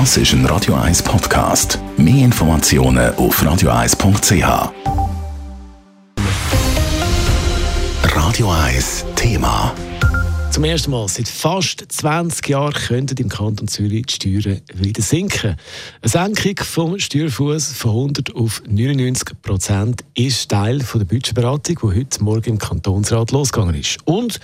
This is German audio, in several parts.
Das ist ein Radio 1 Podcast. Mehr Informationen auf radio1.ch. Radio 1 Thema. Zum ersten Mal seit fast 20 Jahren könnten im Kanton Zürich die Steuern wieder sinken. Eine Senkung vom Steuerfuß von 100 auf 99 Prozent ist Teil der Budgetberatung, die heute Morgen im Kantonsrat losgegangen ist. Und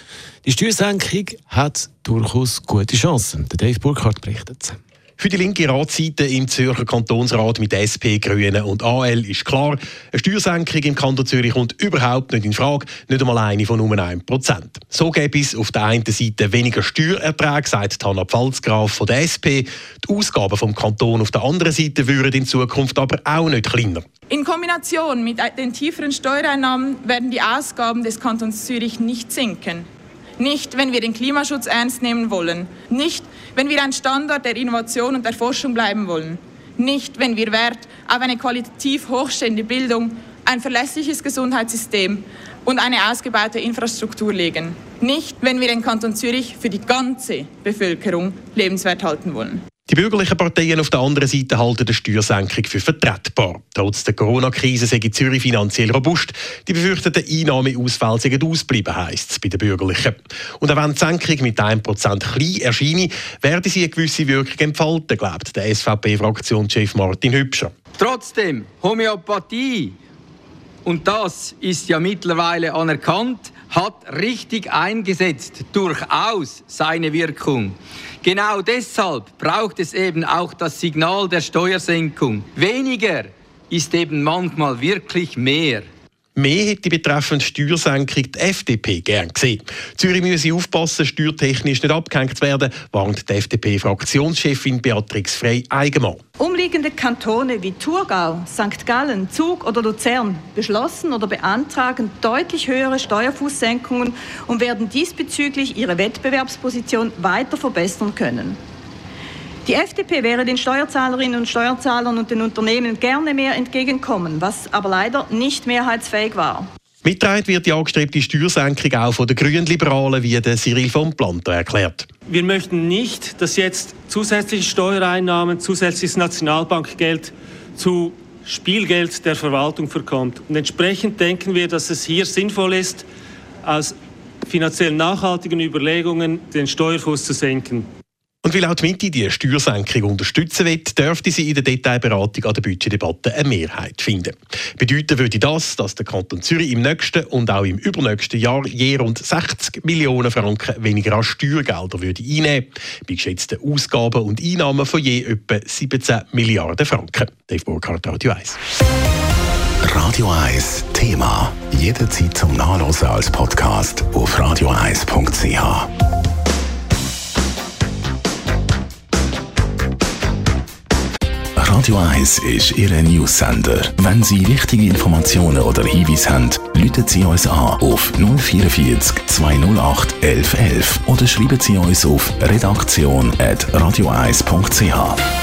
die Steuersenkung hat durchaus gute Chancen. Dave Burkhardt berichtet. Für die linke Ratsseite im Zürcher Kantonsrat mit SP, Grünen und AL ist klar, eine Steuersenkung im Kanton Zürich kommt überhaupt nicht in Frage, nicht einmal eine von nur 1%. So gäbe es auf der einen Seite weniger Steuererträge, sagt Hanna Pfalzgraf von der SP. Die Ausgaben vom Kanton auf der anderen Seite würden in Zukunft aber auch nicht kleiner. In Kombination mit den tieferen Steuereinnahmen werden die Ausgaben des Kantons Zürich nicht sinken. Nicht, wenn wir den Klimaschutz ernst nehmen wollen. Nicht, wenn wir ein Standort der Innovation und der Forschung bleiben wollen. Nicht, wenn wir Wert auf eine qualitativ hochstehende Bildung, ein verlässliches Gesundheitssystem und eine ausgebaute Infrastruktur legen. Nicht, wenn wir den Kanton Zürich für die ganze Bevölkerung lebenswert halten wollen. Bürgerlichen Parteien auf der anderen Seite halten die Steuersenkung für vertretbar. Trotz der Corona-Krise sei Zürich finanziell robust. Die befürchteten Einnahmeausfälle seien ausbleiben, heisst es bei den Bürgerlichen. Und auch wenn die Senkung mit 1% klein erscheine, werde sie eine gewisse Wirkung entfalten, glaubt der SVP-Fraktionschef Martin Hübscher. Trotzdem, Homöopathie, und das ist ja mittlerweile anerkannt, hat richtig eingesetzt, durchaus seine Wirkung. Genau deshalb braucht es eben auch das Signal der Steuersenkung. Weniger ist eben manchmal wirklich mehr. Mehr hätte betreffend Steuersenkung die FDP gern gesehen. Zürich müsse aufpassen, steuertechnisch nicht abgehängt zu werden, warnt die FDP-Fraktionschefin Beatrix Frey-Eigenmann. Umliegende Kantone wie Thurgau, St. Gallen, Zug oder Luzern beschlossen oder beantragen deutlich höhere Steuerfußsenkungen und werden diesbezüglich ihre Wettbewerbsposition weiter verbessern können. Die FDP wäre den Steuerzahlerinnen und Steuerzahlern und den Unternehmen gerne mehr entgegenkommen, was aber leider nicht mehrheitsfähig war. Mitgetragen wird die angestrebte Steuersenkung auch von den Grünliberalen, wie der Cyril von Planter erklärt. Wir möchten nicht, dass jetzt zusätzliche Steuereinnahmen, zusätzliches Nationalbankgeld zu Spielgeld der Verwaltung verkommt. Und entsprechend denken wir, dass es hier sinnvoll ist, aus finanziell nachhaltigen Überlegungen den Steuerfuß zu senken. Und weil auch die Mitte die Steuersenkung unterstützen will, dürfte sie in der Detailberatung an der Budgetdebatte eine Mehrheit finden. Bedeuten würde das, dass der Kanton Zürich im nächsten und auch im übernächsten Jahr je rund 60 Millionen Franken weniger an Steuergelder würde einnehmen bei geschätzten Ausgaben und Einnahmen von je etwa 17 Milliarden Franken. Dave Burkhardt, Radio 1. Radio 1 Thema. Jederzeit zum Nachlesen als Podcast auf radio1.ch. Radio 1 ist Ihre Newsender. Wenn Sie wichtige Informationen oder Hinweise haben, rufen Sie uns an auf 044 208 1111 oder schreiben Sie uns auf redaktion.radio1.ch.